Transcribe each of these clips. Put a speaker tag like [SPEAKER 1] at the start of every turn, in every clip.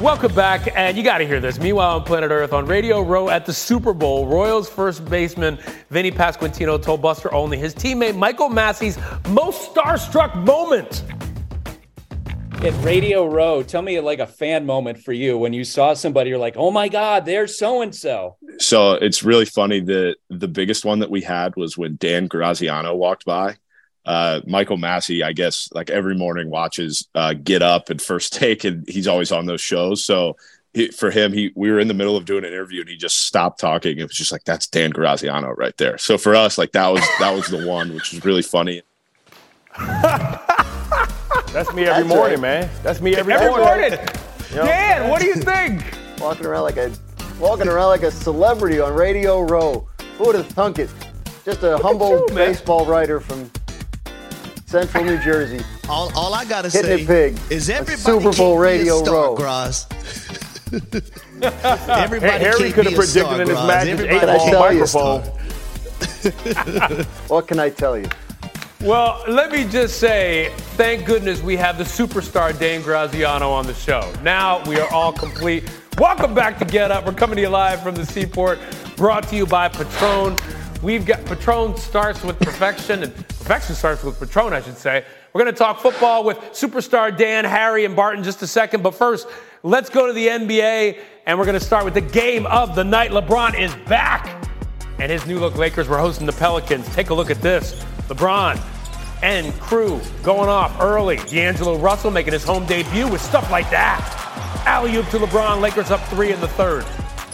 [SPEAKER 1] Welcome back, and you got to hear this. Meanwhile, on planet Earth, on Radio Row at the Super Bowl, Royals first baseman Vinny Pasquantino told Buster Olney his teammate Michael Massey's most starstruck moment.
[SPEAKER 2] At Radio Row, tell me like a fan moment for you when you saw somebody, you're like, oh my God, there's so and so.
[SPEAKER 3] So it's really funny that the biggest one that we had was when Dan Graziano walked by uh, Michael Massey, I guess, like every morning watches uh, Get Up and First Take, and he's always on those shows. So he, for him, he we were in the middle of doing an interview and he just stopped talking. It was just like that's Dan Graziano right there. So for us, like that was that was the one, which was really funny.
[SPEAKER 4] that's me every that's morning, right. man. That's me every,
[SPEAKER 1] every
[SPEAKER 4] morning.
[SPEAKER 1] morning. Dan, what do you think?
[SPEAKER 5] Walking around like a walking around like a celebrity on Radio Row. Who would have thunk it? Just a Look humble you, baseball writer from Central New Jersey.
[SPEAKER 6] All, all I gotta
[SPEAKER 5] Hitting
[SPEAKER 6] say
[SPEAKER 5] it big.
[SPEAKER 6] is everybody
[SPEAKER 5] Super Bowl Radio
[SPEAKER 6] star,
[SPEAKER 5] Row.
[SPEAKER 6] Gross.
[SPEAKER 4] everybody Harry could have predicted in his magic eight ball microphone.
[SPEAKER 5] what can I tell you?
[SPEAKER 1] Well, let me just say, thank goodness we have the superstar Dan Graziano on the show. Now we are all complete. Welcome back to Get Up. We're coming to you live from the Seaport, brought to you by Patron. We've got Patron starts with perfection, and perfection starts with Patron, I should say. We're going to talk football with superstar Dan, Harry, and Barton just a second. But first, let's go to the NBA, and we're going to start with the game of the night. LeBron is back, and his new look Lakers were hosting the Pelicans. Take a look at this. LeBron and crew going off early. D'Angelo Russell making his home debut with stuff like that. Alley oop to LeBron. Lakers up three in the third.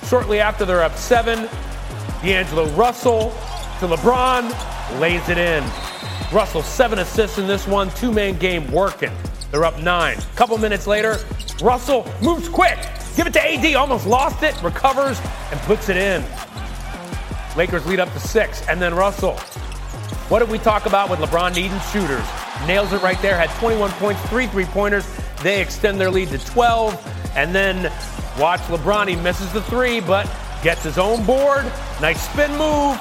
[SPEAKER 1] Shortly after, they're up seven. D'Angelo Russell to LeBron, lays it in. Russell, seven assists in this one, two man game working. They're up nine. Couple minutes later, Russell moves quick. Give it to AD, almost lost it, recovers, and puts it in. Lakers lead up to six, and then Russell. What did we talk about with LeBron needing shooters? Nails it right there, had 21 points, three three pointers. They extend their lead to 12, and then watch LeBron. He misses the three, but Gets his own board. Nice spin move.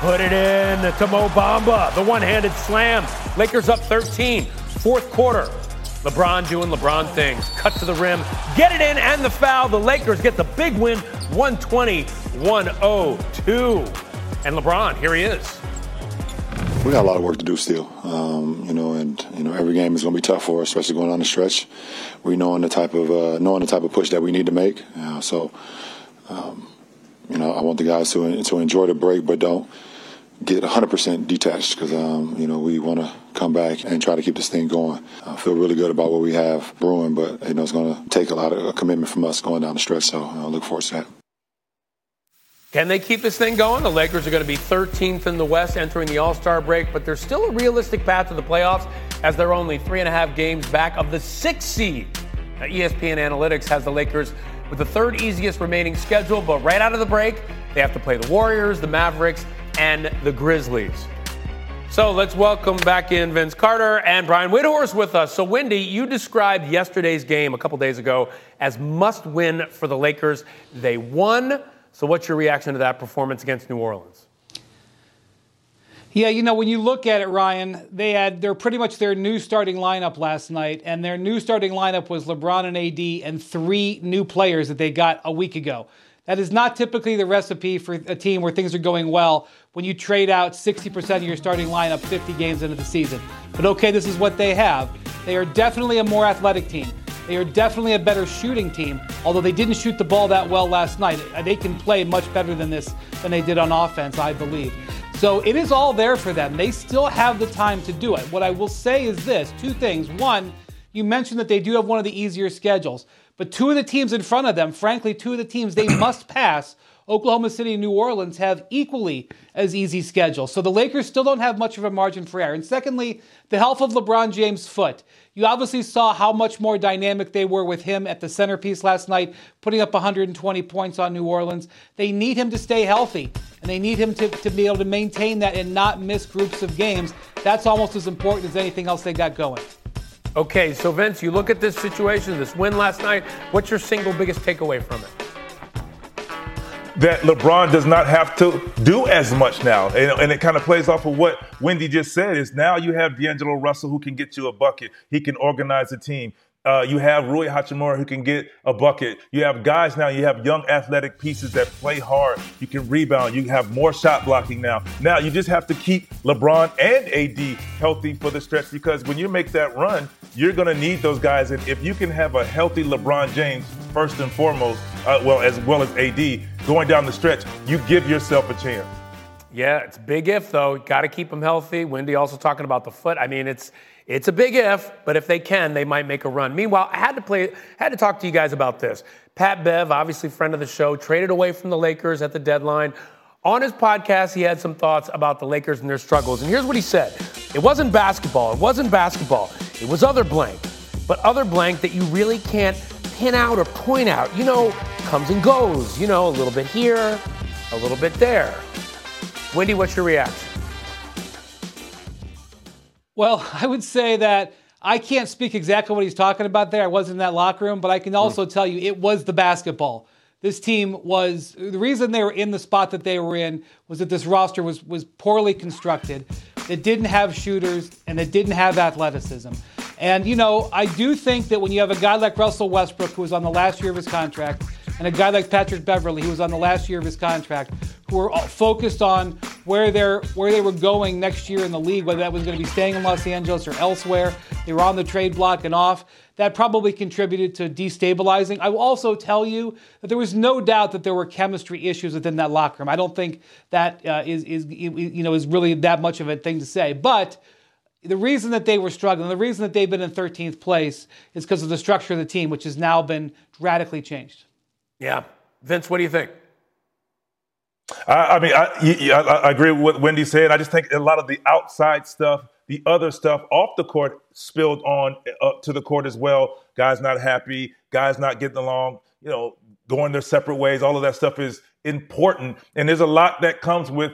[SPEAKER 1] Put it in to Mo Bamba. The one handed slam. Lakers up 13. Fourth quarter. LeBron doing LeBron things. Cut to the rim. Get it in and the foul. The Lakers get the big win 120 102. And LeBron, here he is.
[SPEAKER 7] We got a lot of work to do still, um, you know, and you know every game is going to be tough for us, especially going on the stretch. We knowing the type of uh, knowing the type of push that we need to make. Uh, so um, you know, I want the guys to to enjoy the break, but don't get 100% detached because um, you know we want to come back and try to keep this thing going. I feel really good about what we have brewing, but you know it's going to take a lot of commitment from us going down the stretch. So I look forward to that.
[SPEAKER 1] Can they keep this thing going? The Lakers are going to be 13th in the West entering the All Star break, but there's still a realistic path to the playoffs as they're only three and a half games back of the sixth seed. Now, ESPN Analytics has the Lakers with the third easiest remaining schedule, but right out of the break, they have to play the Warriors, the Mavericks, and the Grizzlies. So let's welcome back in Vince Carter and Brian Windhorst with us. So, Wendy, you described yesterday's game a couple days ago as must win for the Lakers. They won. So, what's your reaction to that performance against New Orleans?
[SPEAKER 8] Yeah, you know, when you look at it, Ryan, they had they're pretty much their new starting lineup last night, and their new starting lineup was LeBron and AD and three new players that they got a week ago. That is not typically the recipe for a team where things are going well when you trade out 60% of your starting lineup 50 games into the season. But okay, this is what they have. They are definitely a more athletic team. They are definitely a better shooting team, although they didn't shoot the ball that well last night. They can play much better than this than they did on offense, I believe. So it is all there for them. They still have the time to do it. What I will say is this two things. One, you mentioned that they do have one of the easier schedules, but two of the teams in front of them, frankly, two of the teams they must pass Oklahoma City and New Orleans have equally as easy schedules. So the Lakers still don't have much of a margin for error. And secondly, the health of LeBron James' foot. You obviously saw how much more dynamic they were with him at the centerpiece last night, putting up 120 points on New Orleans. They need him to stay healthy, and they need him to, to be able to maintain that and not miss groups of games. That's almost as important as anything else they got going.
[SPEAKER 1] Okay, so Vince, you look at this situation, this win last night. What's your single biggest takeaway from it?
[SPEAKER 9] That LeBron does not have to do as much now. And, and, it kind of plays off of what Wendy just said is now you have D'Angelo Russell who can get you a bucket. He can organize a team. Uh, you have Rui Hachimura who can get a bucket. You have guys now. You have young athletic pieces that play hard. You can rebound. You have more shot blocking now. Now you just have to keep LeBron and AD healthy for the stretch because when you make that run, you're going to need those guys. And if you can have a healthy LeBron James first and foremost, uh, well as well as AD going down the stretch, you give yourself a chance.
[SPEAKER 1] Yeah, it's big if though. Got to keep them healthy. Wendy also talking about the foot. I mean, it's it's a big if, but if they can, they might make a run. Meanwhile, I had to play, had to talk to you guys about this. Pat Bev, obviously friend of the show, traded away from the Lakers at the deadline. On his podcast, he had some thoughts about the Lakers and their struggles. And here's what he said It wasn't basketball. It wasn't basketball. It was other blank. But other blank that you really can't pin out or point out. You know, comes and goes. You know, a little bit here, a little bit there. Wendy, what's your reaction?
[SPEAKER 8] Well, I would say that I can't speak exactly what he's talking about there. I wasn't in that locker room, but I can also mm. tell you it was the basketball. This team was the reason they were in the spot that they were in was that this roster was was poorly constructed. It didn't have shooters and it didn't have athleticism. And you know, I do think that when you have a guy like Russell Westbrook who was on the last year of his contract and a guy like Patrick Beverley who was on the last year of his contract, who were focused on where they're where they were going next year in the league, whether that was going to be staying in Los Angeles or elsewhere. They were on the trade block and off. That probably contributed to destabilizing. I will also tell you that there was no doubt that there were chemistry issues within that locker room. I don't think that uh, is is you know is really that much of a thing to say, but the reason that they were struggling, the reason that they've been in 13th place is because of the structure of the team, which has now been radically changed.
[SPEAKER 1] Yeah. Vince, what do you think?
[SPEAKER 9] I, I mean, I, I, I, agree with what Wendy said. I just think a lot of the outside stuff, the other stuff off the court spilled on uh, up to the court as well. Guys not happy, guys not getting along, you know, going their separate ways. All of that stuff is important. And there's a lot that comes with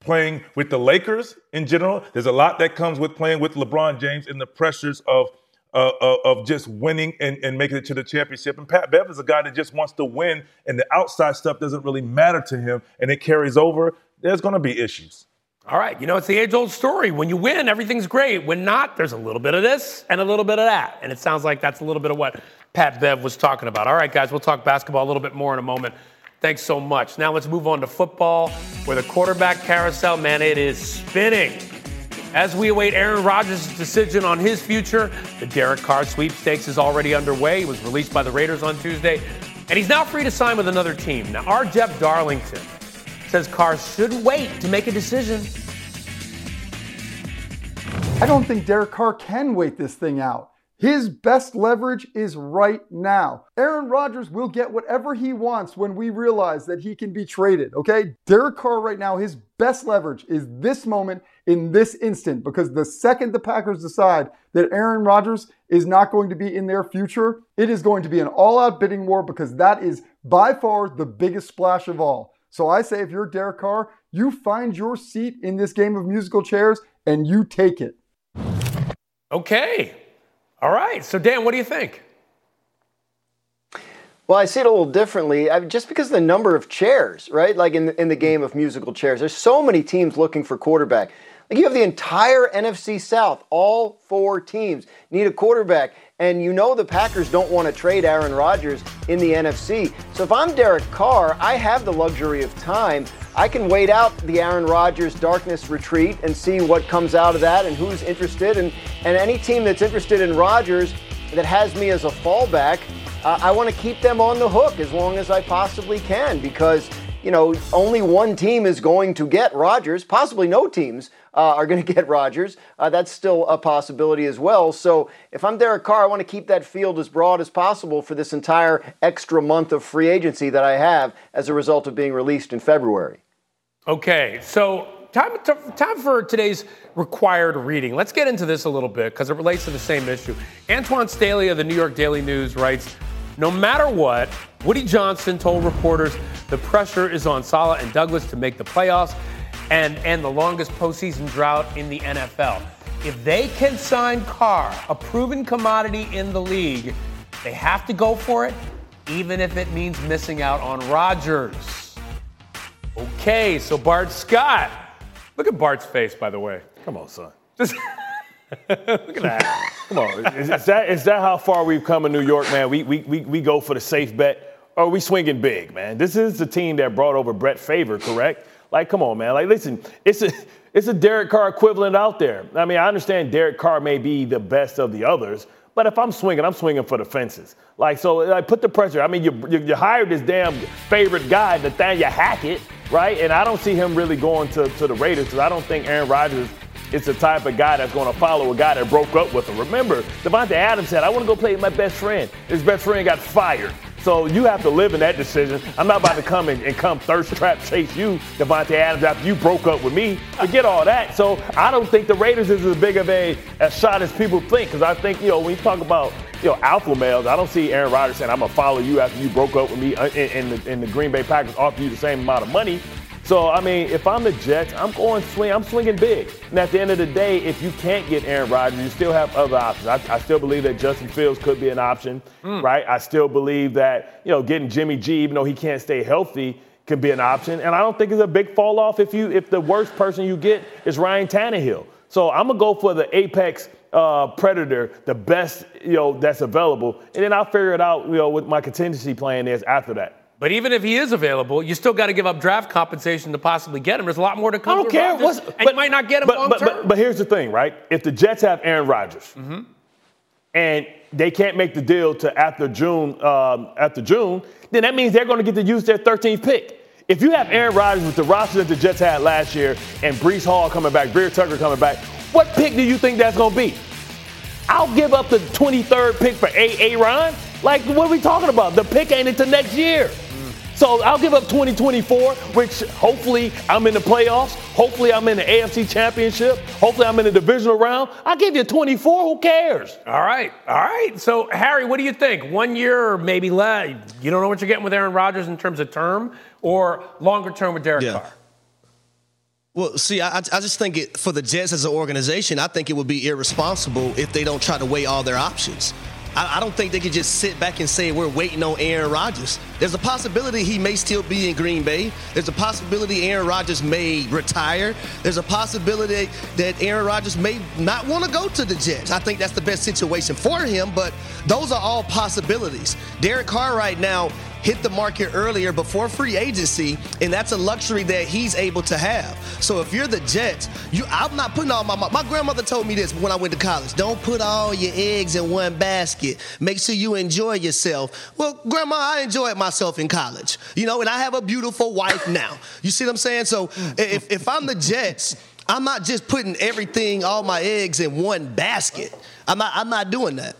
[SPEAKER 9] playing with the Lakers in general. There's a lot that comes with playing with LeBron James and the pressures of – uh, uh, of just winning and, and, making it to the championship. And Pat Bev is a guy that just wants to win, and the outside stuff doesn't really matter to him, and it carries over. There's going to be issues.
[SPEAKER 1] All right, you know, it's the age old story. When you win, everything's great. When not, there's a little bit of this and a little bit of that. And it sounds like that's a little bit of what Pat Bev was talking about. All right, guys, we'll talk basketball a little bit more in a moment. Thanks so much. Now let's move on to football, where the quarterback carousel, man, it is spinning. As we await Aaron Rodgers' decision on his future, the Derek Carr sweepstakes is already underway. He was released by the Raiders on Tuesday, and he's now free to sign with another team. Now, our Jeff Darlington says Carr should wait to make a decision.
[SPEAKER 6] I don't think Derek Carr can wait this thing out. His best leverage is right now. Aaron Rodgers will get whatever he wants when we realize that he can be traded, okay? Derek Carr right now, his best leverage is this moment in this instant because the second the Packers decide that Aaron Rodgers is not going to be in their future, it is going to be an all out bidding war because that is by far the biggest splash of all. So I say if you're Derek Carr, you find your seat in this game of musical chairs and you take it.
[SPEAKER 1] Okay. All right. So, Dan, what do you think?
[SPEAKER 5] Well, I see it a little differently. I, just because of the number of chairs, right? Like in the, in the game of musical chairs, there's so many teams looking for quarterback. Like you have the entire NFC South, all four teams need a quarterback. And you know the Packers don't want to trade Aaron Rodgers in the NFC. So if I'm Derek Carr, I have the luxury of time. I can wait out the Aaron Rodgers darkness retreat and see what comes out of that and who's interested. And, and any team that's interested in Rodgers that has me as a fallback, uh, I want to keep them on the hook as long as I possibly can because – you know, only one team is going to get Rodgers. Possibly no teams uh, are going to get Rodgers. Uh, that's still a possibility as well. So if I'm Derek Carr, I want to keep that field as broad as possible for this entire extra month of free agency that I have as a result of being released in February.
[SPEAKER 1] Okay, so time, time for today's required reading. Let's get into this a little bit because it relates to the same issue. Antwan Staley of the New York Daily News writes No matter what, Woody Johnson told reporters the pressure is on Saleh and Douglas to make the playoffs and end the longest postseason drought in the NFL. If they can sign Carr, a proven commodity in the league, they have to go for it, even if it means missing out on Rodgers. Okay, so Bart Scott. Look at Bart's face, by the way. Come on, son. Just
[SPEAKER 4] Look at that. Come on. Is, is, that, is that how far we've come in New York, man? We, we, we, we go for the safe bet, or are we swinging big, man? This is the team that brought over Brett Favre, correct? Like, come on, man. Like, listen, it's a it's a Derek Carr equivalent out there. I mean, I understand Derek Carr may be the best of the others, but if I'm swinging, I'm swinging for the fences. Like, so, like, put the pressure. I mean, you, you, you hired this damn favorite guy, Nathaniel Hackett, right? And I don't see him really going to, to the Raiders because I don't think Aaron Rodgers is the type of guy that's going to follow a guy that broke up with him. Remember, Davante Adams said, I want to go play with my best friend. His best friend got fired. So you have to live in that decision. I'm not about to come and, and come thirst trap chase you, Davante Adams, after you broke up with me. Forget all that. So I don't think the Raiders is as big of a, a shot as people think. Because I think, you know, when you talk about, you know, alpha males, I don't see Aaron Rodgers saying, I'm going to follow you after you broke up with me uh, in, in, the, in the Green Bay Packers offer you the same amount of money. So I mean, if I'm the Jets, I'm going swing. I'm swinging big. And at the end of the day, if you can't get Aaron Rodgers, you still have other options. I, I still believe that Justin Fields could be an option, mm. right? I still believe that you know getting Jimmy G, even though he can't stay healthy, can be an option. And I don't think it's a big fall off if you if the worst person you get is Ryan Tannehill. So I'm gonna go for the apex uh, predator, the best you know that's available, and then I'll figure it out. You know what my contingency plan is after that.
[SPEAKER 1] But even if he is available, you still got to give up draft compensation to possibly get him. There's a lot more to come.
[SPEAKER 4] I don't care.
[SPEAKER 1] Rodgers, and but, you might not get him
[SPEAKER 4] but,
[SPEAKER 1] long
[SPEAKER 4] but,
[SPEAKER 1] term.
[SPEAKER 4] But, but, here's the thing, right? If the Jets have Aaron Rodgers, mm-hmm. and they can't make the deal to after June, um, after June, then that means they're going to get to use their 13th pick. If you have Aaron Rodgers with the roster that the Jets had last year, and Breece Hall coming back, Vera-Tucker coming back, what pick do you think that's going to be? I'll give up the 23rd pick for A. A. Ron. Like, what are we talking about? The pick ain't until next year. So I'll give up 2024, which hopefully I'm in the playoffs. Hopefully I'm in the AFC Championship. Hopefully I'm in the divisional round. I'll give you 24. Who cares?
[SPEAKER 1] All right. All right. So, Harry, what do you think? One year or maybe less? You don't know what you're getting with Aaron Rodgers in terms of term or longer term with Derek yeah. Carr?
[SPEAKER 10] Well, see, I, I just think it, for the Jets as an organization, I think it would be irresponsible if they don't try to weigh all their options. I, I don't think they could just sit back and say we're waiting on Aaron Rodgers. There's a possibility he may still be in Green Bay. There's a possibility Aaron Rodgers may retire. There's a possibility that Aaron Rodgers may not want to go to the Jets. I think that's the best situation for him, but those are all possibilities. Derek Carr right now hit the market earlier before free agency, and that's a luxury that he's able to have. So if you're the Jets, you I'm not putting all my my grandmother told me this when I went to college. Don't put all your eggs in one basket. Make sure you enjoy yourself. Well, grandma, I enjoyed myself in college. You know, and I have a beautiful wife now. You see what I'm saying? So if if I'm the Jets, I'm not just putting everything, all my eggs in one basket. I'm not I'm not doing that.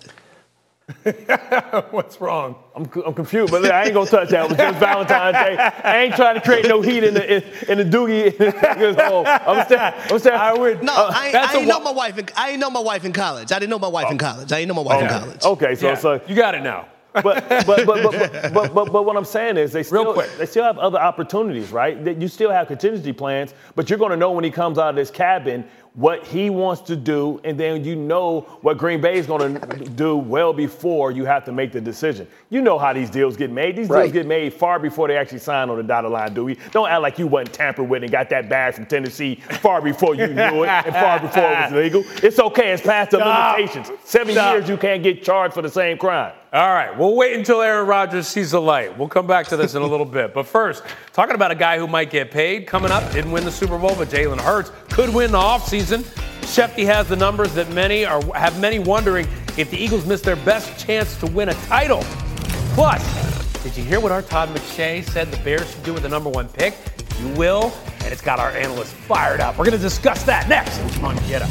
[SPEAKER 1] What's wrong?
[SPEAKER 4] I'm, I'm confused, but I ain't gonna touch that. It was just Valentine's Day. I ain't trying to create no heat in the in, in the doogie. I'm saying, I'm saying,
[SPEAKER 10] I would. No, uh, I, ain't, I ain't know my wife. In, I ain't know my wife in college. I didn't know my wife oh. in college. I didn't know my wife
[SPEAKER 4] okay.
[SPEAKER 10] in college.
[SPEAKER 4] Okay, so
[SPEAKER 1] yeah.
[SPEAKER 4] so
[SPEAKER 1] you got it now.
[SPEAKER 4] but, but, but, but, but, but, but, what I'm saying is they still, they still have other opportunities, right? That you still have contingency plans, but you're going to know when he comes out of this cabin what he wants to do, and then you know what Green Bay is going to do well before you have to make the decision. You know how these deals get made. These right. deals get made far before they actually sign on the dotted line, do we? Don't act like you wasn't tampered with and got that bag from Tennessee far before you knew it and far before it was legal. It's okay. It's past the Stop. limitations. Seven Stop. years you can't get charged for the same crime.
[SPEAKER 1] All right, we'll wait until Aaron Rodgers sees the light. We'll come back to this in a little bit. But first, talking about a guy who might get paid coming up, didn't win the Super Bowl, but Jalen Hurts could win the offseason. Shefty has the numbers that many are have many wondering if the Eagles miss their best chance to win a title. Plus, did you hear what our Todd McShay said the Bears should do with the number one pick? You will, and it's got our analysts fired up. We're going to discuss that next on Get Up.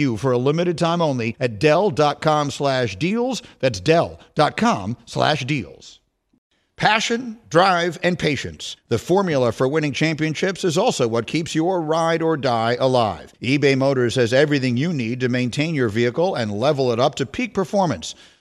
[SPEAKER 11] you for a limited time only at Dell.com slash deals. That's Dell.com slash deals. Passion, drive, and patience. The formula for winning championships is also what keeps your ride or die alive. eBay Motors has everything you need to maintain your vehicle and level it up to peak performance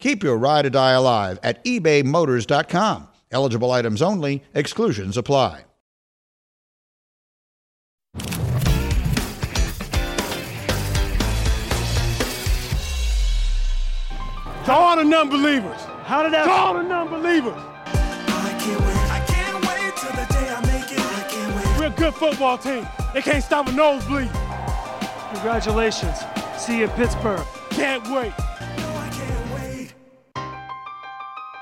[SPEAKER 11] Keep your ride or die alive at ebaymotors.com. Eligible items only, exclusions apply.
[SPEAKER 12] To all the non-believers. How did that? To all the non-believers. We're a good football team. They can't stop a nosebleed.
[SPEAKER 13] Congratulations. See you in Pittsburgh.
[SPEAKER 12] Can't wait.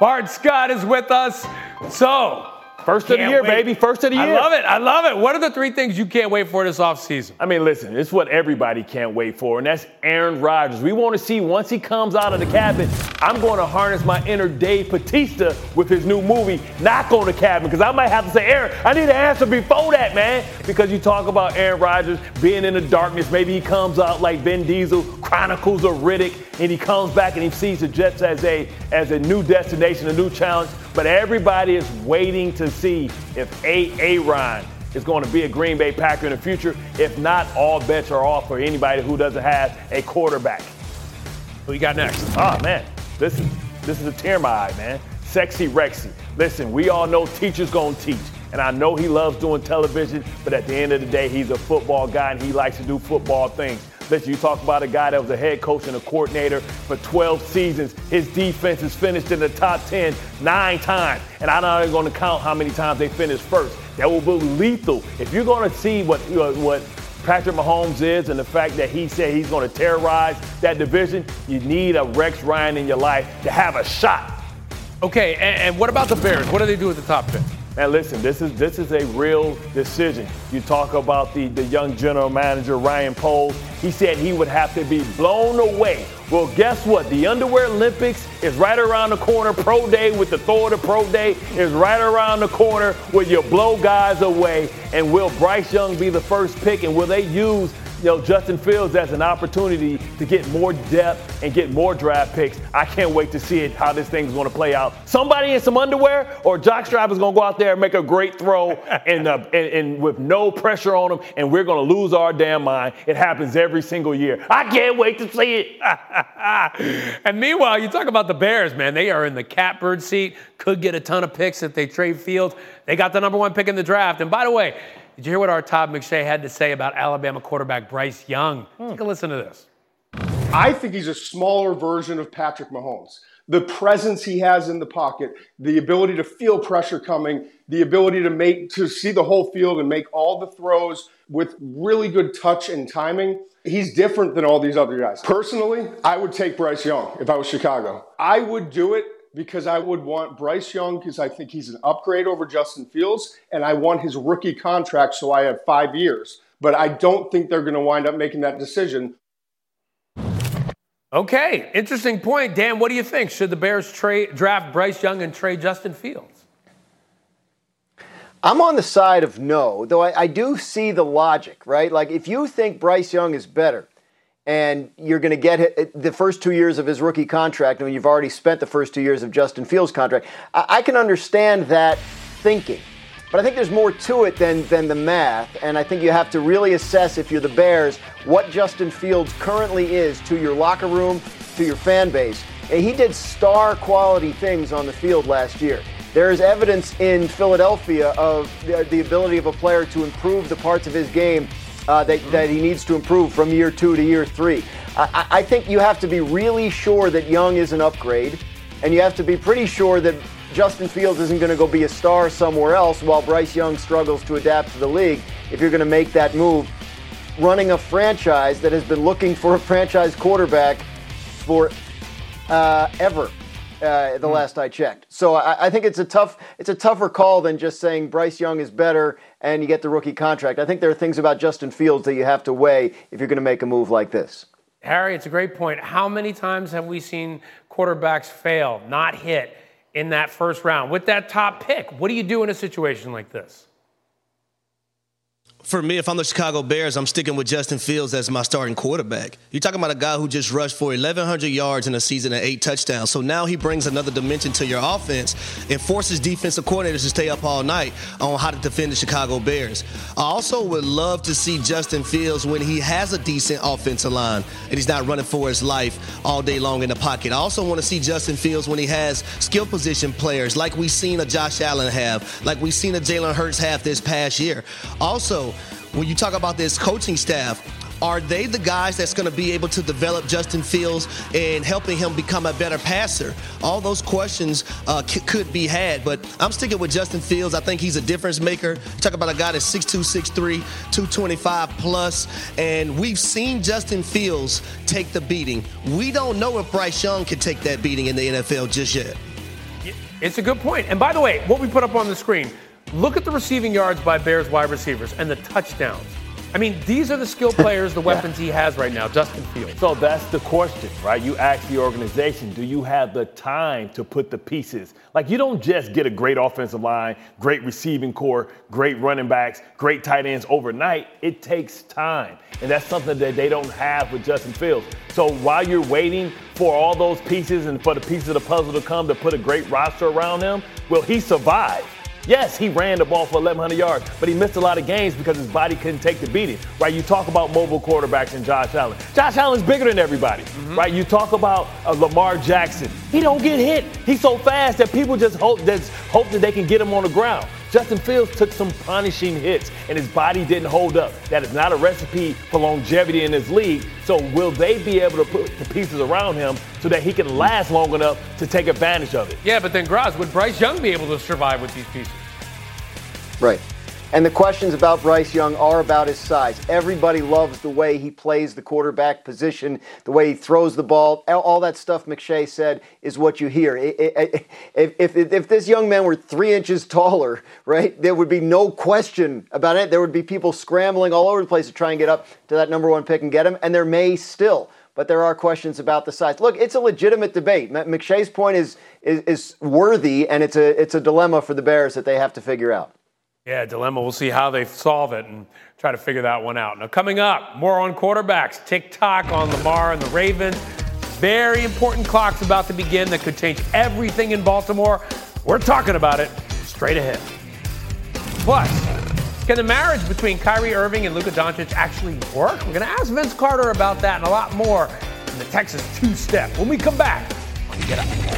[SPEAKER 1] Bart Scott is with us. So,
[SPEAKER 4] First of the year,
[SPEAKER 1] wait.
[SPEAKER 4] baby. First of the year.
[SPEAKER 1] I love it. I love it. What are the three things you can't wait for this offseason?
[SPEAKER 4] I mean, listen, it's what everybody can't wait for, and that's Aaron Rodgers. We want to see once he comes out of the cabin, I'm going to harness my inner Dave Bautista with his new movie, Knock on the Cabin, because I might have to say, Aaron, I need an answer before that, man. Because you talk about Aaron Rodgers being in the darkness, maybe he comes out like Vin Diesel, Chronicles of Riddick, and he comes back and he sees the Jets as a as a new destination, a new challenge. But everybody is waiting to see if A. Aaron is going to be a Green Bay Packer in the future. If not, all bets are off for anybody who doesn't have a quarterback.
[SPEAKER 1] Who you got next?
[SPEAKER 4] Oh man, this is this is a tear in my eye, man. Sexy Rexy. Listen, we all know teachers gonna teach. And I know he loves doing television, but at the end of the day, he's a football guy and he likes to do football things. Listen, you talk about a guy that was a head coach and a coordinator for 12 seasons. His defense has finished in the top 10 nine times. And I'm not even going to count how many times they finished first. That will be lethal. If you're going to see what, what Patrick Mahomes is and the fact that he said he's going to terrorize that division, you need a Rex Ryan in your life to have a shot.
[SPEAKER 1] Okay, and, and what about the Bears? What do they do with the top pick?
[SPEAKER 4] And listen, this is this is a real decision. You talk about the, the young general manager Ryan Poles. He said he would have to be blown away. Well, guess what? The Underwear Olympics is right around the corner. Pro Day with the Thor to Pro Day is right around the corner where you blow guys away. And will Bryce Young be the first pick? And will they use you know, Justin Fields as an opportunity to get more depth and get more draft picks. I can't wait to see it, how this thing's going to play out. Somebody in some underwear or jockstrap is going to go out there and make a great throw and, uh, and, and with no pressure on them, and we're going to lose our damn mind. It happens every single year. I can't wait to see it.
[SPEAKER 1] and meanwhile, you talk about the Bears, man. They are in the catbird seat. Could get a ton of picks if they trade Fields. They got the number one pick in the draft. And by the way, did you hear what our Todd McShay had to say about Alabama quarterback Bryce Young? Hmm. Take a listen to this.
[SPEAKER 14] I think he's a smaller version of Patrick Mahomes. The presence he has in the pocket, the ability to feel pressure coming, the ability to make to see the whole field and make all the throws with really good touch and timing. He's different than all these other guys. Personally, I would take Bryce Young if I was Chicago. I would do it because I would want Bryce Young because I think he's an upgrade over Justin Fields, and I want his rookie contract so I have five years. But I don't think they're going to wind up making that decision.
[SPEAKER 1] Okay, interesting point. Dan, what do you think? Should the Bears trade, draft Bryce Young and trade Justin Fields?
[SPEAKER 5] I'm on the side of no, though I, I do see the logic, right? Like, if you think Bryce Young is better, and you're going to get the first two years of his rookie contract, I and you've already spent the first two years of Justin Fields' contract. I, I can understand that thinking, but I think there's more to it than than the math, and I think you have to really assess if you're the Bears what Justin Fields currently is to your locker room, to your fan base. And he did star quality things on the field last year. There is evidence in Philadelphia of the, the ability of a player to improve the parts of his game uh, that, that he needs to improve from year two to year three. I, I- think you have to be really sure that Young is an upgrade, and you have to be pretty sure that Justin Fields isn't going to go be a star somewhere else while Bryce Young struggles to adapt to the league if you're going to make that move. Running a franchise that has been looking for a franchise quarterback for uh, ever. Uh, the
[SPEAKER 1] Hmm.
[SPEAKER 5] last I checked, so I, I think it's a tough, it's a tougher call than just saying Bryce Young is better and you get the rookie contract. I think there are things about Justin Fields that you have to weigh if you're going to make a move like this.
[SPEAKER 1] Harry, it's a great point. How many times have we seen quarterbacks fail, not hit in that first round with that top pick? What do you do in a situation like this?
[SPEAKER 10] For me, if I'm the Chicago Bears, I'm sticking with Justin Fields as my starting quarterback. You're talking about a guy who just rushed for 1,100 yards in a season and eight touchdowns. So now he brings another dimension to your offense and forces defensive coordinators to stay up all night on how to defend the Chicago Bears. I also would love to see Justin Fields when he has a decent offensive line and he's not running for his life all day long in the pocket. I also want to see Justin Fields when he has skill position players like we've seen a Josh Allen have, like we've seen a Jalen Hurts have this past year. Also, when you talk about this coaching staff, are they the guys that's going to be able to develop Justin Fields and helping him become a better passer? All those questions uh, c- could be had, but I'm sticking with Justin Fields. I think he's a difference maker. Talk about a guy that's 6'2, 6'3, 225 plus, and we've seen Justin Fields take the beating. We don't know if Bryce Young can take that beating in the NFL just yet.
[SPEAKER 1] It's a good point. And by the way, what we put up on the screen, look at the receiving yards by Bears wide receivers and the touchdowns. I mean, these are the skill players, the weapons he has right now, Justin Fields.
[SPEAKER 4] So that's the question, right? You ask the organization, do you have the time to put the pieces? Like, you don't just get a great offensive line, great receiving core, great running backs, great tight ends overnight. It takes time. And that's something that they don't have with Justin Fields. So while you're waiting for all those pieces and for the pieces of the puzzle to come to put a great roster around him, will he survive? Yes, he ran the ball for 1,100 yards, but he missed a lot of games because his body couldn't take the beating, right? You talk about mobile quarterbacks and Josh Allen. Josh Allen's bigger than everybody, right? You talk about uh, Lamar Jackson. He don't get hit. He's so fast that people just hope, just hope that they can get him on the ground. Justin Fields took some punishing hits, and his body didn't hold up. That is not a recipe for longevity in this league. So will they be able to put the pieces around him so that he can last long enough to take advantage of it?
[SPEAKER 1] Yeah, but then Graz, would Bryce Young be able to survive with these pieces?
[SPEAKER 5] Right. And the questions about Bryce Young are about his size. Everybody loves the way he plays the quarterback position, the way he throws the ball. All- that stuff McShay said is what you hear. If this young man were three inches taller, right, there would be no question about it. There would be people scrambling all over the place to try and get up to that number one pick and get him, and there may still. But there are questions about the size. Look, it's a legitimate debate. McShay's point is, is is worthy, and it's a it's a dilemma for the Bears that they have to figure out.
[SPEAKER 1] Yeah, dilemma. We'll see how they solve it and try to figure that one out. Now, coming up, more on quarterbacks. TikTok on Lamar and the Ravens. Very important clocks about to begin that could change everything in Baltimore. We're talking about it straight ahead. Plus, can the marriage between Kyrie Irving and Luka Doncic actually work? We're going to ask Vince Carter about that and a lot more in the Texas two step when we come back Get Up.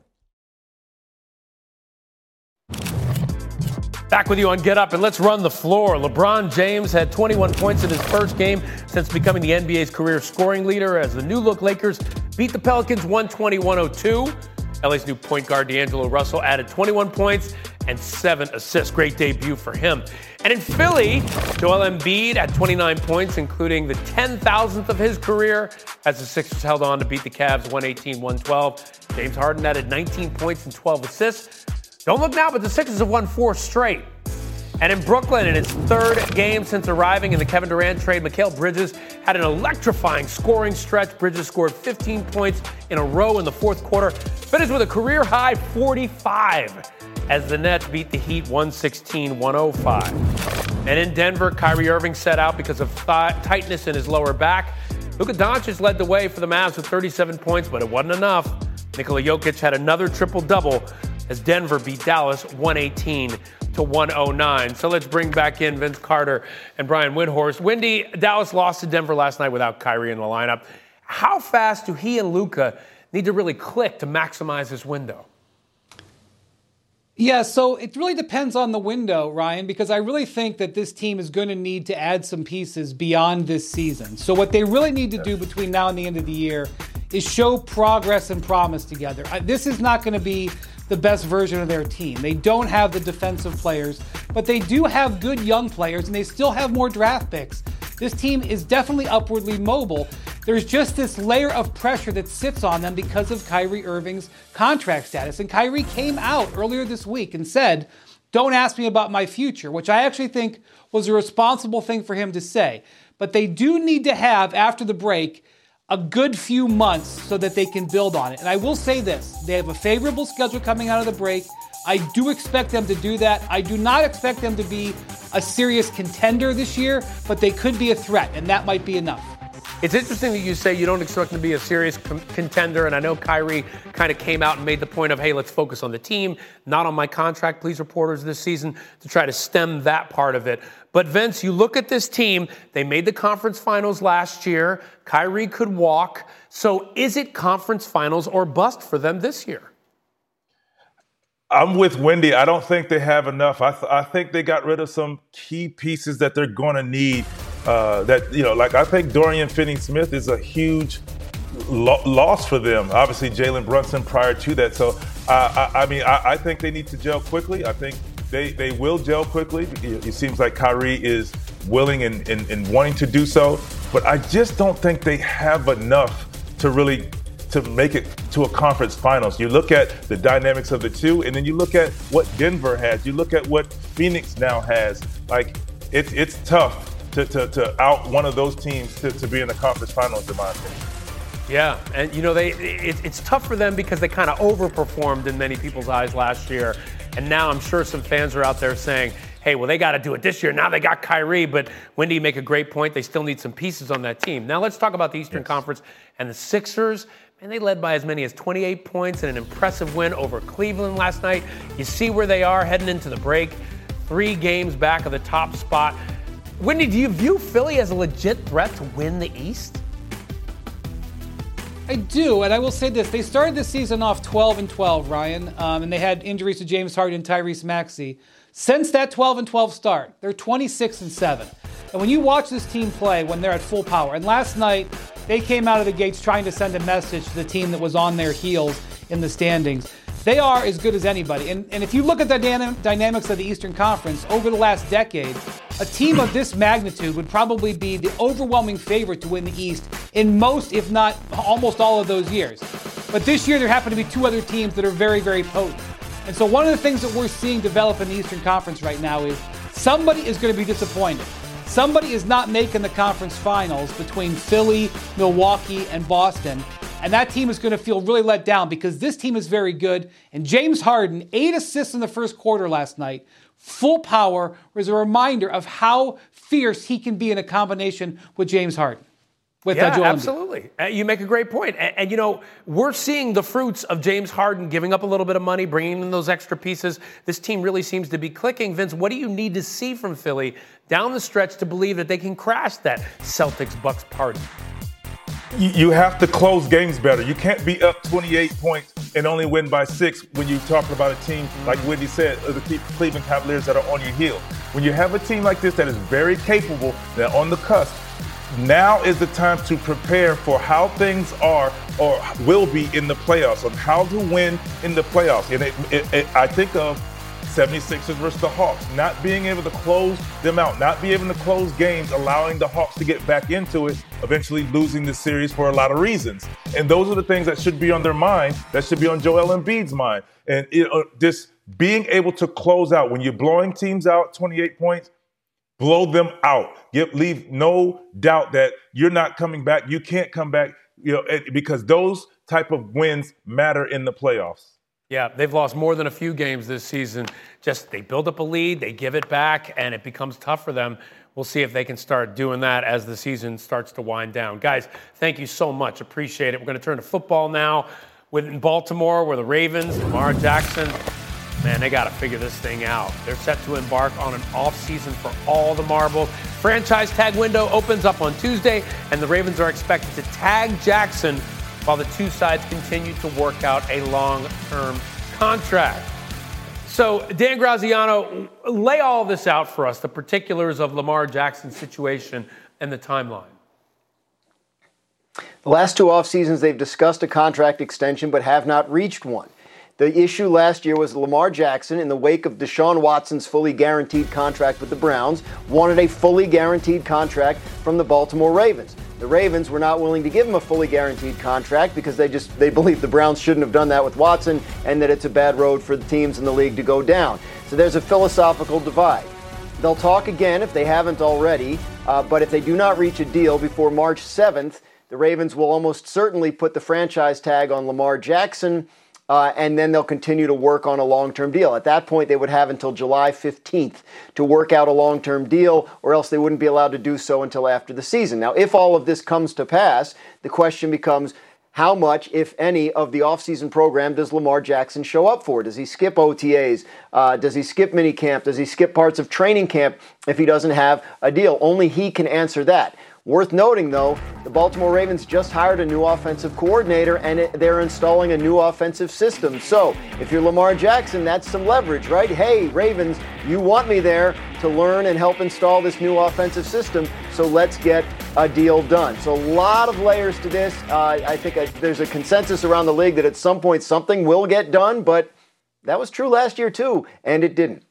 [SPEAKER 1] Back with you on Get Up and let's run the floor. LeBron James had 21 points in his first game since becoming the NBA's career scoring leader as the new look Lakers beat the Pelicans 120 102. LA's new point guard D'Angelo Russell added 21 points and seven assists. Great debut for him. And in Philly, Joel Embiid at 29 points, including the 10,000th of his career, as the Sixers held on to beat the Cavs 118 112. James Harden added 19 points and 12 assists. Don't look now, but the Sixers have won four straight. And in Brooklyn, in his third game since arriving in the Kevin Durant trade, Mikal Bridges had an electrifying scoring stretch. Bridges scored 15 points in a row in the fourth quarter, finished with a career high 45 as the Nets beat the Heat 116 105. And in Denver, Kyrie Irving set out because of th- tightness in his lower back. Luka Doncic led the way for the Mavs with 37 points, but it wasn't enough. Nikola Jokic had another triple double as Denver beat Dallas 118 to 109. So let's bring back in Vince Carter and Brian Windhorst. Wendy, Dallas lost to Denver last night without Kyrie in the lineup. How fast do he and Luka need to really click to maximize this window?
[SPEAKER 8] Yeah, so it really depends on the window, Ryan, because I really think that this team is going to need to add some pieces beyond this season. So, what they really need to do between now and the end of the year is show progress and promise together. This is not going to be the best version of their team. They don't have the defensive players, but they do have good young players and they still have more draft picks. This team is definitely upwardly mobile. There's just this layer of pressure that sits on them because of Kyrie Irving's contract status. And Kyrie came out earlier this week and said, Don't ask me about my future, which I actually think was a responsible thing for him to say. But they do need to have, after the break, a good few months so that they can build on it. And I will say this they have a favorable schedule coming out of the break. I do expect them to do that. I do not expect them to be a serious contender this year, but they could be a threat, and that might be enough.
[SPEAKER 1] It's interesting that you say you don't expect them to be a serious com- contender, and I know Kyrie kind of came out and made the point of, hey, let's focus on the team, not on my contract, please, reporters this season, to try to stem that part of it. But Vince, you look at this team, they made the conference finals last year. Kyrie could walk. So is it conference finals or bust for them this year?
[SPEAKER 9] I'm with Wendy. I don't think they have enough. I, th- I think they got rid of some key pieces that they're going to need. Uh, that you know, like I think Dorian Finney-Smith is a huge lo- loss for them. Obviously, Jalen Brunson prior to that. So uh, I, I, mean, I, I think they need to gel quickly. I think they they will gel quickly. It, it seems like Kyrie is willing and, and, and wanting to do so, but I just don't think they have enough to really to make it to a conference finals. You look at the dynamics of the two, and then you look at what Denver has. You look at what Phoenix now has. Like it's it's tough to, to, to out one of those teams to, to be in the conference finals, in my opinion.
[SPEAKER 1] Yeah, and you know they it, it's tough for them because they kind of overperformed in many people's eyes last year, and now I'm sure some fans are out there saying, "Hey, well they got to do it this year." Now they got Kyrie, but Wendy, you make a great point. They still need some pieces on that team. Now let's talk about the Eastern yes. Conference and the Sixers. And they led by as many as 28 points in an impressive win over Cleveland last night. You see where they are heading into the break. Three games back of the top spot. Wendy, do you view Philly as a legit threat to win the East?
[SPEAKER 8] I do, and I will say this: they started the season off 12 and 12, Ryan, um, and they had injuries to James Harden and Tyrese Maxey. Since that 12 and 12 start, they're 26 and 7. And when you watch this team play when they're at full power, and last night they came out of the gates trying to send a message to the team that was on their heels in the standings. They are as good as anybody. And, and if you look at the dynamics of the Eastern Conference over the last decade, a team of this magnitude would probably be the overwhelming favorite to win the East in most, if not almost all of those years. But this year, there happen to be two other teams that are very, very potent. And so, one of the things that we're seeing develop in the Eastern Conference right now is somebody is going to be disappointed. Somebody is not making the conference finals between Philly, Milwaukee, and Boston. And that team is going to feel really let down because this team is very good. And James Harden, eight assists in the first quarter last night, full power, was a reminder of how fierce he can be in a combination with James Harden. with
[SPEAKER 1] yeah,
[SPEAKER 8] Joel
[SPEAKER 1] absolutely. Uh, you make a great point. And, and, you know, we're seeing the fruits of James Harden giving up a little bit of money, bringing in those extra pieces. This team really seems to be clicking. Vince, what do you need to see from Philly down the stretch to believe that they can crash that Celtics Bucks party?
[SPEAKER 9] You, have to close games better. You can't be up 28 points and only win by six when you're talking about a team, like Wendy said, the Cleveland Cavaliers that are on your heel. When you have a team like this that is very capable, that on the cusp, now is the time to prepare for how things are or will be in the playoffs, on how to win in the playoffs. And it, it, it, I think of 76ers versus the Hawks, not being able to close them out, not being able to close games, allowing the Hawks to get back into it, eventually losing the series for a lot of reasons. And those are the things that should be on their mind, that should be on Joel Embiid's mind. And it, uh, this being able to close out when you're blowing teams out 28 points, blow them out. Give, leave no doubt that you're not coming back. You can't come back, you know, because those type of wins matter in the playoffs.
[SPEAKER 1] Yeah, they've lost more than a few games this season. Just they build up a lead, they give it back, and it becomes tough for them. We'll see if they can start doing that as the season starts to wind down. Guys, thank you so much. Appreciate it. We're going to turn to football now. With in Baltimore, where the Ravens, Lamar Jackson, man, they got to figure this thing out. They're set to embark on an offseason for all the marbles. Franchise tag window opens up on Tuesday, and the Ravens are expected to tag Jackson while the two sides continue to work out a long term contract. So, Dan Graziano, lay all this out for us the particulars of Lamar Jackson's situation and the timeline.
[SPEAKER 5] The last two off seasons, they've discussed a contract extension but have not reached one. The issue last year was Lamar Jackson, in the wake of Deshaun Watson's fully guaranteed contract with the Browns, wanted a fully guaranteed contract from the Baltimore Ravens. The Ravens were not willing to give him a fully guaranteed contract because they just they believe the Browns shouldn't have done that with Watson and that it's a bad road for the teams in the league to go down. So there's a philosophical divide. They'll talk again if they haven't already, uh, but if they do not reach a deal before March 7th, the Ravens will almost certainly put the franchise tag on Lamar Jackson uh, and then they'll continue to work on a long term deal. At that point, they would have until July 15th to work out a long term deal, or else they wouldn't be allowed to do so until after the season. Now, if all of this comes to pass, the question becomes how much, if any, of the offseason program does Lamar Jackson show up for? Does he skip OTAs? Uh, does he skip minicamp? Does he skip parts of training camp if he doesn't have a deal? Only he can answer that. Worth noting, though, the Baltimore Ravens just hired a new offensive coordinator and they're installing a new offensive system. So, if you're Lamar Jackson, that's some leverage, right? Hey, Ravens, you want me there to learn and help install this new offensive system, so let's get a deal done. So, a lot of layers to this. Uh, I think I, there's a consensus around the league that at some point something will get done, but that was true last year, too, and it didn't.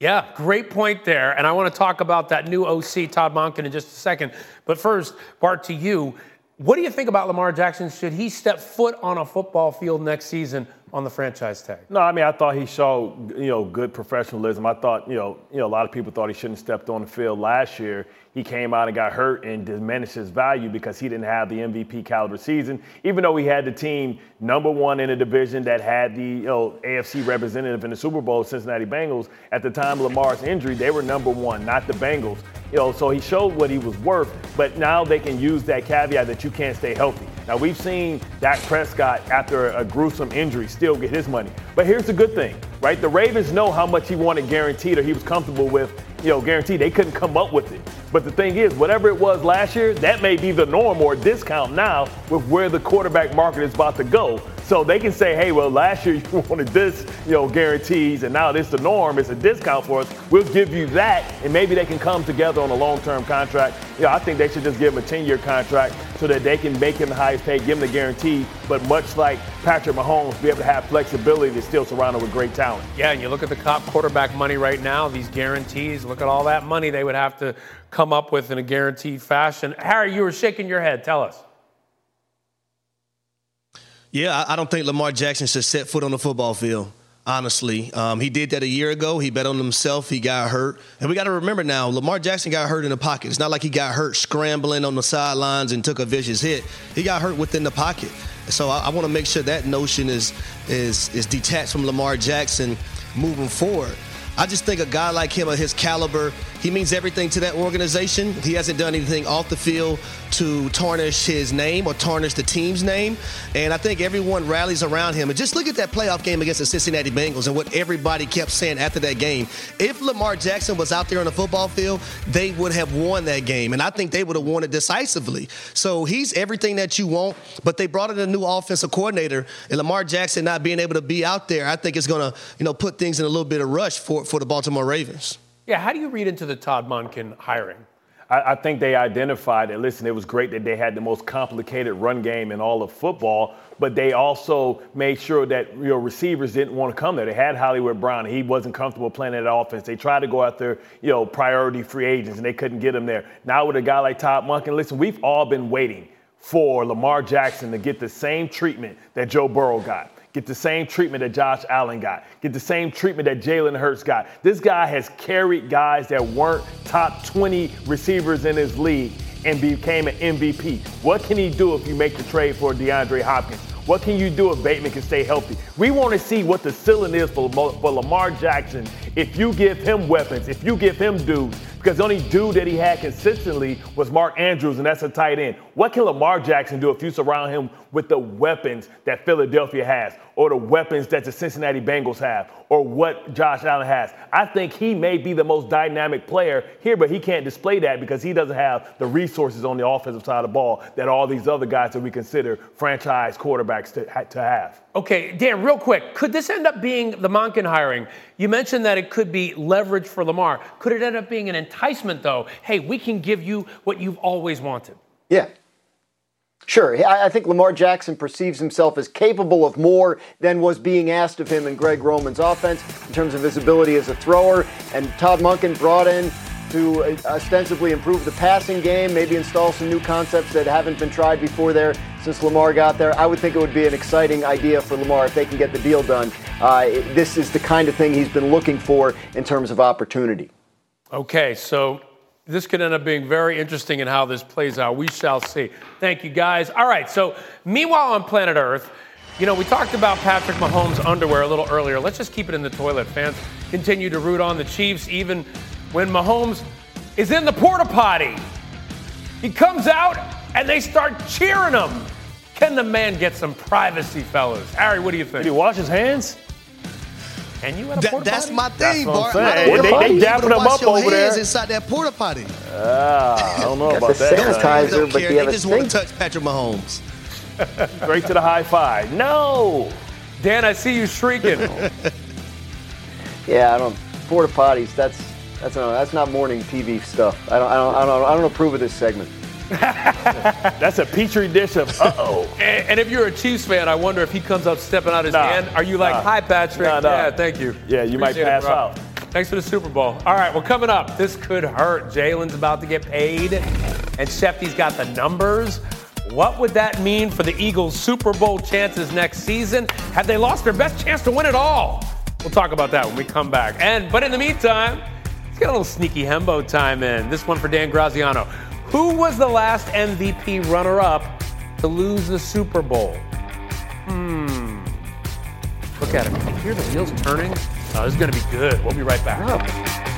[SPEAKER 1] Yeah, great point there. And I want to talk about that new OC, Todd Monken, in just a second. But first, Bart, to you, what do you think about Lamar Jackson? Should he step foot on a football field next season on the franchise tag?
[SPEAKER 4] No, I mean I thought he showed you know good professionalism. I thought you know you know a lot of people thought he shouldn't have stepped on the field last year. He came out and got hurt and diminished his value because he didn't have the MVP caliber season. Even though he had the team number one in a division that had the you know AFC representative in the Super Bowl, Cincinnati Bengals. At the time of Lamar's injury, they were number one, not the Bengals. You know, so he showed what he was worth. But now they can use that caveat that you can't stay healthy. Now we've seen Dak Prescott after a gruesome injury still get his money. But here's the good thing, right? The Ravens know how much he wanted guaranteed or he was comfortable with, you know, guaranteed. They couldn't come up with it. But the thing is, whatever it was last year, that may be the norm or discount now with where the quarterback market is about to go. So they can say, hey, well, last year you wanted this, you know, guarantees, and now this the norm. It's a discount for us. We'll give you that, and maybe they can come together on a long-term contract. You know, I think they should just give him a 10-year contract so that they can make him the highest paid, give him the guarantee. But much like Patrick Mahomes, be able to have flexibility to still surround him with great talent.
[SPEAKER 1] Yeah, and you look at the top quarterback money right now, these guarantees, look at all that money they would have to come up with in a guaranteed fashion. Harry, you were shaking your head. Tell us.
[SPEAKER 10] Yeah, I don't think Lamar Jackson should set foot on the football field. Honestly, um, he did that a year ago. He bet on himself. He got hurt, and we got to remember now. Lamar Jackson got hurt in the pocket. It's not like he got hurt scrambling on the sidelines and took a vicious hit. He got hurt within the pocket. So I, I want to make sure that notion is is is detached from Lamar Jackson moving forward. I just think a guy like him of his caliber, He means everything to that organization. He hasn't done anything off the field to tarnish his name or tarnish the team's name. And I think everyone rallies around him. And just look at that playoff game against the Cincinnati Bengals and what everybody kept saying after that game. If Lamar Jackson was out there on the football field, they would have won that game. And I think they would have won it decisively. So he's everything that you want, but they brought in a new offensive coordinator. And Lamar Jackson not being able to be out there, I think it's going to, you know, put things in a little bit of rush for, for the Baltimore Ravens.
[SPEAKER 1] Yeah, how do you read into the Todd Monken hiring?
[SPEAKER 4] I, I, think they identified that, listen, it was great that they had the most complicated run game in all of football, but they also made sure that you know, receivers didn't want to come there. They had Hollywood Brown. He wasn't comfortable playing that offense. They tried to go after, you know, priority free agents, and they couldn't get him there. Now with a guy like Todd Monken, listen, we've all been waiting for Lamar Jackson to get the same treatment that Joe Burrow got get the same treatment that Josh Allen got, get the same treatment that Jalen Hurts got. This guy has carried guys that weren't top 20 receivers in his league and became an MVP. What can he do if you make the trade for DeAndre Hopkins? What can you do if Bateman can stay healthy? We want to see what the ceiling is for, for Lamar Jackson if you give him weapons, if you give him dudes. Because the only dude that he had consistently was Mark Andrews, and that's a tight end. What can Lamar Jackson do if you surround him with the weapons that Philadelphia has, or the weapons that the Cincinnati Bengals have, or what Josh Allen has? I think he may be the most dynamic player here, but he can't display that because he doesn't have the resources on the offensive side of the ball that all these other guys that we consider franchise quarterbacks to, to have.
[SPEAKER 1] Okay, Dan, real quick, could this end up being the Monken hiring? You mentioned that it could be leverage for Lamar. Could it end up being an enticement, though? Hey, we can give you what you've always wanted.
[SPEAKER 5] Yeah. Sure. I think Lamar Jackson perceives himself as capable of more than was being asked of him in Greg Roman's offense in terms of his ability as a thrower. And Todd Monken brought in to ostensibly improve the passing game, maybe install some new concepts that haven't been tried before there since Lamar got there. I would think it would be an exciting idea for Lamar if they can get the deal done. Uh, this is the kind of thing he's been looking for in terms of opportunity.
[SPEAKER 1] Okay, so this could end up being very interesting in how this plays out. We shall see. Thank you, guys. All right, so meanwhile on planet Earth, you know, we talked about Patrick Mahomes' underwear a little earlier. Let's just keep it in the toilet. Fans continue to root on the Chiefs even when Mahomes is in the porta potty. He comes out and they start cheering him. Can the man get some privacy, fellas? Harry, what do you think?
[SPEAKER 4] Did he wash his hands?
[SPEAKER 1] Can you at a porta potty?
[SPEAKER 10] That's
[SPEAKER 1] potty?
[SPEAKER 10] my thing,
[SPEAKER 4] That's
[SPEAKER 10] Bart.
[SPEAKER 4] I'm
[SPEAKER 10] I
[SPEAKER 4] saying.
[SPEAKER 10] don't
[SPEAKER 4] They-
[SPEAKER 10] know
[SPEAKER 4] they
[SPEAKER 10] if
[SPEAKER 4] dapping him up over there.
[SPEAKER 10] inside that porta potty.
[SPEAKER 4] Ah, I don't know
[SPEAKER 5] Got
[SPEAKER 4] about
[SPEAKER 5] the
[SPEAKER 4] that.
[SPEAKER 5] sanitizer,
[SPEAKER 10] They don't
[SPEAKER 5] but
[SPEAKER 10] care.
[SPEAKER 5] do you
[SPEAKER 10] They
[SPEAKER 5] have a
[SPEAKER 10] just want to touch Patrick Mahomes.
[SPEAKER 4] Straight to the high five. No.
[SPEAKER 1] Dan, I see you shrieking.
[SPEAKER 5] Yeah, I don't. Porta potties. That's that's not that's not morning TV stuff. I don't I don't I don't, I don't approve of this segment.
[SPEAKER 4] That's a petri dish of uh oh.
[SPEAKER 1] and, and if you're a Chiefs fan, I wonder if he comes up stepping out his
[SPEAKER 4] Nah,
[SPEAKER 1] hand. Are you like,
[SPEAKER 4] nah.
[SPEAKER 1] hi, Patrick?
[SPEAKER 4] Nah, nah.
[SPEAKER 1] Yeah, thank you.
[SPEAKER 4] Yeah, you might
[SPEAKER 1] Appreciate it,
[SPEAKER 4] pass
[SPEAKER 1] bro.
[SPEAKER 4] out.
[SPEAKER 1] Thanks for the Super Bowl. All right, well, coming up, this could hurt. Jalen's about to get paid, and Schefty's got the numbers. What would that mean for the Eagles' Super Bowl chances next season? Have they lost their best chance to win it all? We'll talk about that when we come back. And but in the meantime, let's get a little sneaky hembo time in. This one for Dan Graziano. Who was the last MVP runner-up to lose the Super Bowl? Hmm. Look at him. You hear the wheels turning? Oh, this is going to be good. We'll be right back.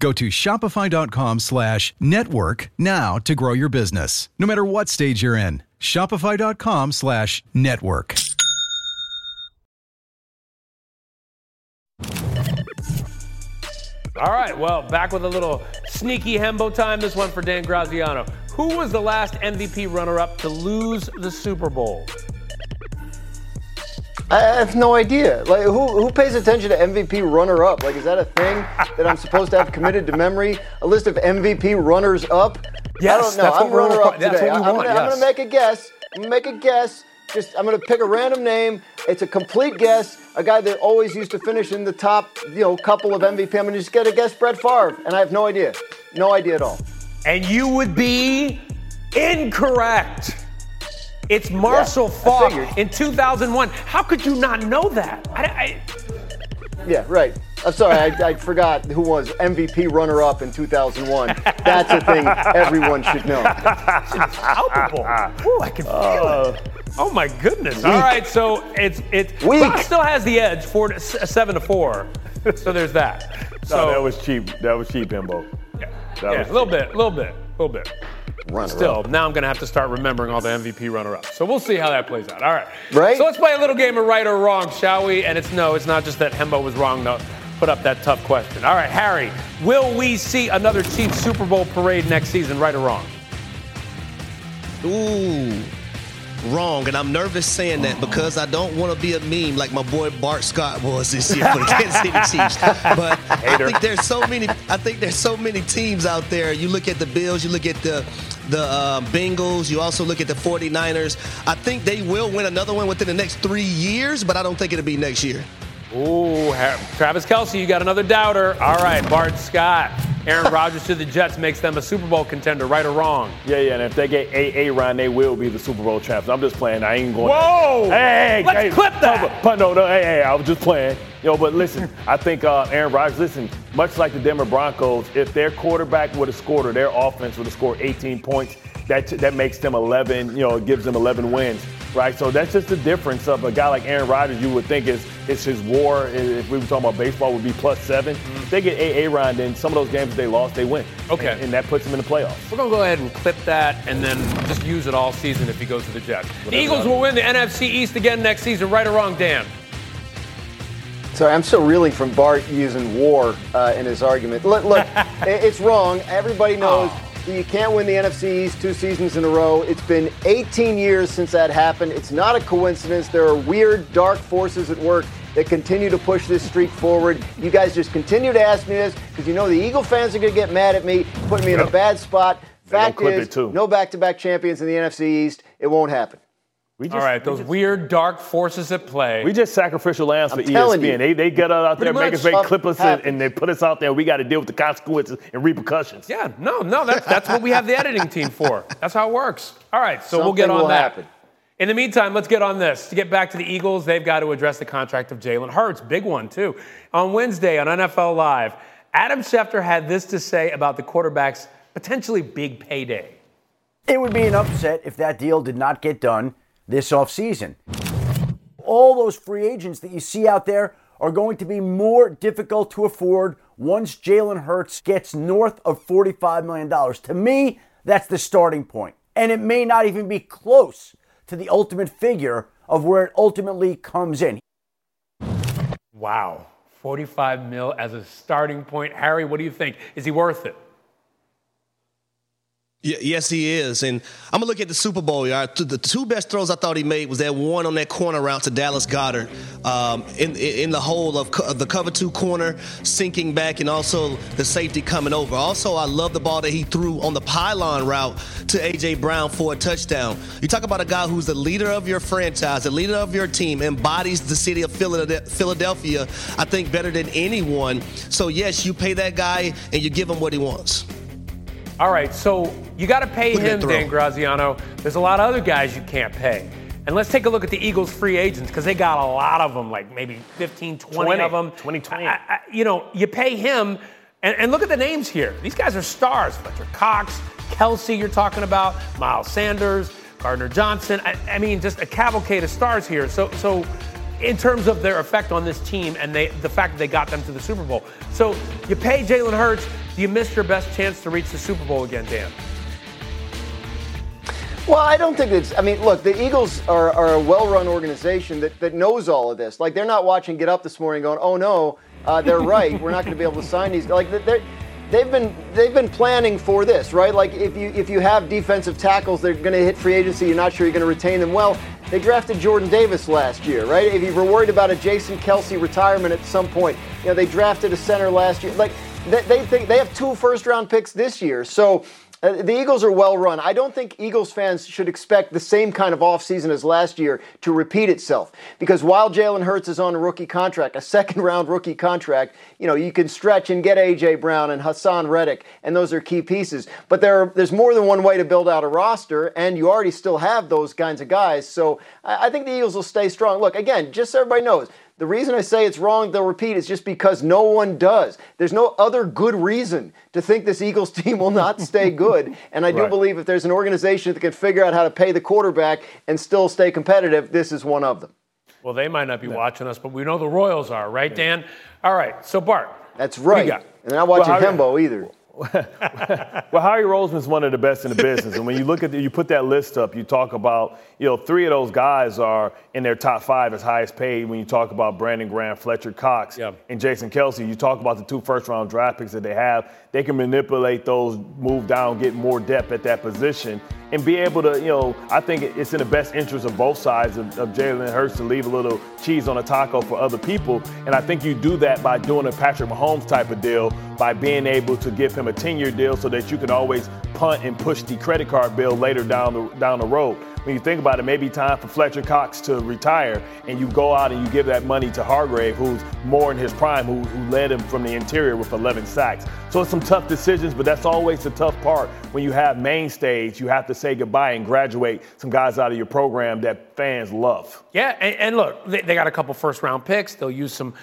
[SPEAKER 15] Go to shopify.com slash network now to grow your business, no matter what stage you're in. Shopify.com slash network.
[SPEAKER 1] All right, well, back with a little sneaky Hembo time. This one for Dan Graziano. Who was the last MVP runner up to lose the Super Bowl?
[SPEAKER 5] I have no idea. Like, who, who pays attention to MVP runner up? Like, is that a thing that I'm supposed to have committed to memory? A list of MVP runners up?
[SPEAKER 1] Yes,
[SPEAKER 5] I don't know.
[SPEAKER 1] that's
[SPEAKER 5] I'm
[SPEAKER 1] what
[SPEAKER 5] runner up
[SPEAKER 1] that's
[SPEAKER 5] today.
[SPEAKER 1] what we
[SPEAKER 5] I'm,
[SPEAKER 1] want,
[SPEAKER 5] gonna, I'm
[SPEAKER 1] yes.
[SPEAKER 5] gonna make a guess. I'm gonna make a guess. Just I'm gonna pick a random name. It's a complete guess. A guy that always used to finish in the top, you know, couple of MVP. I'm gonna just get a guess. Brett Favre, and I have no idea. No idea at all.
[SPEAKER 1] And you would be incorrect. It's Marshall
[SPEAKER 5] I Faulk
[SPEAKER 1] in 2001. How could you not know that? I, I,
[SPEAKER 5] Yeah, right. I'm sorry, I, I forgot who was MVP runner up in 2001. That's a thing everyone should know.
[SPEAKER 1] palpable. Ooh, I can feel it. Uh, oh my goodness! All
[SPEAKER 5] Weak.
[SPEAKER 1] right, so it's it's
[SPEAKER 5] Weak.
[SPEAKER 1] Fox still has the edge, four to, seven to four. So there's that. So
[SPEAKER 4] no, that was cheap. That was cheap, Himbo.
[SPEAKER 1] yeah,
[SPEAKER 4] That
[SPEAKER 1] yeah,
[SPEAKER 4] was
[SPEAKER 1] a little bit, a little bit, a little bit.
[SPEAKER 5] Runner
[SPEAKER 1] Still,
[SPEAKER 5] up.
[SPEAKER 1] now I'm going to have to start remembering all the MVP runner-ups. So we'll see how that plays out. All right.
[SPEAKER 5] Right?
[SPEAKER 1] So let's play a little game of right or wrong, shall we? And it's no, it's not just that Hembo was wrong. No, put up that tough question. All right, Harry, will we see another Chiefs Super Bowl parade next season, right or wrong?
[SPEAKER 10] Ooh, wrong. And I'm nervous saying that because I don't want to be a meme like my boy Bart Scott was this year for the Kansas City Chiefs. But I think there's so many. I think there's so many teams out there. You look at the Bills. You look at the the um, Bengals. You also look at the 49ers. I think they will win another one within the next three years, but I don't think it'll be next year.
[SPEAKER 1] Ooh, Travis Kelce, you got another doubter. All right, Bart Scott. Aaron Rodgers to the Jets makes them a Super Bowl contender, right or wrong?
[SPEAKER 4] Yeah, yeah, and if they get A A round, they will be the Super Bowl champs. I'm just playing. I ain't going.
[SPEAKER 1] Whoa!
[SPEAKER 4] Hey, hey,
[SPEAKER 1] Let's
[SPEAKER 4] hey,
[SPEAKER 1] clip that.
[SPEAKER 4] But no, no, hey, hey, I was just playing. Yo, but listen, I think uh, Aaron Rodgers. Listen, much like the Denver Broncos, if their quarterback would have scored or their offense would have scored 18 points, that that makes them 11. You know, it gives them 11 wins, right? So that's just the difference of a guy like Aaron Rodgers. You would think is is his WAR. If we were talking about baseball, would be plus seven. If they get A A round, then some of those games they lost, they win.
[SPEAKER 1] Okay.
[SPEAKER 4] and, and that puts them in the playoffs.
[SPEAKER 1] We're going to go ahead and clip that and then just use it all season if he goes to the Jets. The Eagles will win the NFC East again next season, right or wrong, Dan?
[SPEAKER 5] Sorry, I'm still reeling from Bart using war uh, in his argument. Look, look it's wrong. Everybody knows that you can't win the NFC East two seasons in a row. It's been 18 years since that happened. It's not a coincidence. There are weird, dark forces at work that continue to push this streak forward. You guys just continue to ask me this because you know the Eagle fans are going to get mad at me, putting me in a bad spot. Fact is, no back-to-back champions in the NFC East. It won't happen.
[SPEAKER 4] We
[SPEAKER 1] All right, those weird, dark forces at play.
[SPEAKER 4] We just sacrificial lambs for
[SPEAKER 5] I'm telling
[SPEAKER 4] ESPN.
[SPEAKER 5] you.
[SPEAKER 4] They they get us out there, make us
[SPEAKER 1] much.
[SPEAKER 4] make clip us in,
[SPEAKER 5] Happens.
[SPEAKER 4] and they put us out there. We got to deal with the consequences and repercussions.
[SPEAKER 1] yeah, no, no, that's, that's what we have the editing team for. That's how it works. All right, so we'll get on
[SPEAKER 5] will
[SPEAKER 1] that.
[SPEAKER 5] happen.
[SPEAKER 1] In the meantime, let's get on this. To get back to the Eagles, they've got to address the contract of Jalen Hurts. Big one, too. On Wednesday on NFL Live, Adam Schefter had this to say about the quarterback's potentially big payday.
[SPEAKER 16] It would be an upset if that deal did not get done this offseason. All those free agents that you see out there are going to be more difficult to afford once Jalen Hurts gets north of $45 million. To me, that's the starting point. And it may not even be close to the ultimate figure of where it ultimately comes in.
[SPEAKER 1] Wow, 45 mil as a starting point. Harry, what do you think? Is he worth it?
[SPEAKER 10] Yes, he is. And I'm gonna look at the Super Bowl. Y'all. The two best throws I thought he made was that one on that corner route to Dallas Goedert, um, in in the hole of co- the cover two corner, sinking back, and also the safety coming over. Also, I love the ball that he threw on the pylon route to AJ Brown for a touchdown. You talk about a guy who's the leader of your franchise, the leader of your team, embodies the city of Philadelphia. I think better than anyone. So yes, you pay that guy and you give him what he wants.
[SPEAKER 1] All right, so you got to pay
[SPEAKER 10] Look
[SPEAKER 1] him. Dan Graziano. There's a lot of other guys you can't pay. And let's take a look at the Eagles' free agents because they got a lot of them, like maybe 15, 20,
[SPEAKER 4] 20,
[SPEAKER 1] of them.
[SPEAKER 4] 20, 20.
[SPEAKER 1] I- I- you know, you pay him, and, and look at the names here. These guys are stars. Fletcher Cox, Kelce, you're talking about, Miles Sanders, Gardner Johnson. I, I mean, just a cavalcade of stars here. So, so in terms of their effect on this team and they, the fact that they got them to the Super Bowl. So you pay Jalen Hurts, you missed your best chance to reach the Super Bowl again, Dan?
[SPEAKER 5] Well, I don't think it's. I mean, look, the Eagles are, are a well-run organization that, that knows all of this. Like they're not watching Get Up this morning going, "Oh no, uh, they're right. We're not going to be able to sign these. Like they're they've been they've been planning for this, right? Like if you if you have defensive tackles, they're going to hit free agency. You're not sure you're going to retain them. Well, they drafted Jordan Davis last year, right? If you were worried about a Jason Kelce retirement at some point, you know they drafted a center last year. Like they, they think they have two first round picks this year, so. Uh, the Eagles are well run. I don't think Eagles fans should expect the same kind of offseason as last year to repeat itself. Because while Jalen Hurts is on a rookie contract, a second round rookie contract, you know, you can stretch and get A.J. Brown and Haason Reddick, and those are key pieces. But there are, there's more than one way to build out a roster, and you already still have those kinds of guys. So I, I think the Eagles will stay strong. Look, again, just so everybody knows, the reason I say it's wrong, they'll repeat, is just because no one does. There's no other good reason to think this Eagles team will not stay good. And I do
[SPEAKER 1] Right.
[SPEAKER 5] believe if there's an organization that can figure out how to pay the quarterback and still stay competitive, this is one of them.
[SPEAKER 1] Well, they might not be watching us, but we know the Royals are, right, Dan? All right. So Bart,
[SPEAKER 5] That's right. And they're not watching
[SPEAKER 4] Well,
[SPEAKER 5] Hembo either.
[SPEAKER 4] Well, Howie Roseman's one of the best in the business, and when you look at the, you put that list up, you talk about you know three of those guys are in their top five as highest paid. When you talk about Brandon Graham, Fletcher Cox, and Jason Kelce, you talk about the two first round draft picks that they have. They can manipulate those, move down, get more depth at that position, and be able to you know I think it's in the best interest of both sides of, of Jalen Hurts to leave a little cheese on a taco for other people, and I think you do that by doing a Patrick Mahomes type of deal by being able to give him a 10-year deal so that you can always punt and push the credit card bill later down the down the road. When you think about it, maybe time for Fletcher Cox to retire, and you go out and you give that money to Hargrave, who's more in his prime, who, who led him from the interior with 11 sacks. So it's some tough decisions, but that's always the tough part. When you have mainstays, you have to say goodbye and graduate some guys out of your program that fans love.
[SPEAKER 1] Yeah, and, and look, they, they got a couple first round picks. They'll use some.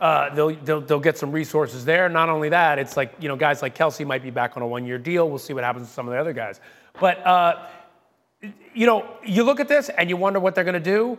[SPEAKER 1] Uh, they'll, they'll they'll get some resources there. Not only that, it's like you know guys like Kelce might be back on a one year deal. We'll see what happens with some of the other guys. But uh, you know, you look at this and you wonder what they're going to do.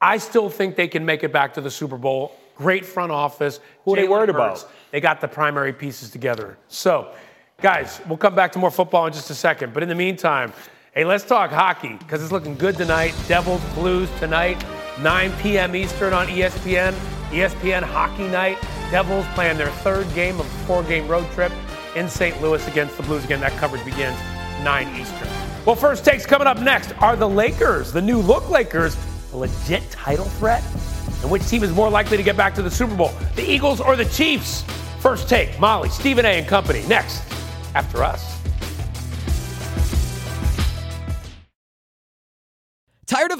[SPEAKER 1] I still think they can make it back to the Super Bowl. Great front office.
[SPEAKER 4] Who are they worried
[SPEAKER 1] Hurts.
[SPEAKER 4] about?
[SPEAKER 1] They got the primary pieces together. So, guys, we'll come back to more football in just a second. But in the meantime, hey, let's talk hockey because it's looking good tonight. Devils Blues tonight, 9 p.m. Eastern on ESPN. ESPN Hockey Night. Devils playing their third game of a four-game road trip in St. Louis against the Blues. Again, that coverage begins 9 Eastern. Well, first takes coming up next are the Lakers, the new look Lakers, a legit title threat? And which team is more likely to get back to the Super Bowl, the Eagles or the Chiefs? First take, Molly, Stephen A. and company. Next, after us.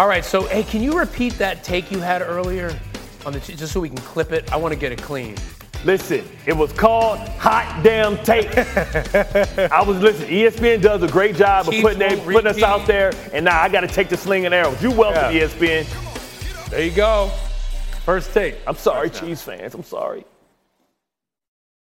[SPEAKER 1] All right, so hey, can you repeat that take you had earlier on the just so we can clip it? I want to get it clean.
[SPEAKER 4] Listen, it was called Hot Damn Take. I was listening. ESPN does a great job of putting, they, putting us out there, and now I got to take the sling and arrows. You welcome, E ESPN.
[SPEAKER 1] There you go. First take.
[SPEAKER 4] I'm sorry, Chiefs fans. I'm sorry.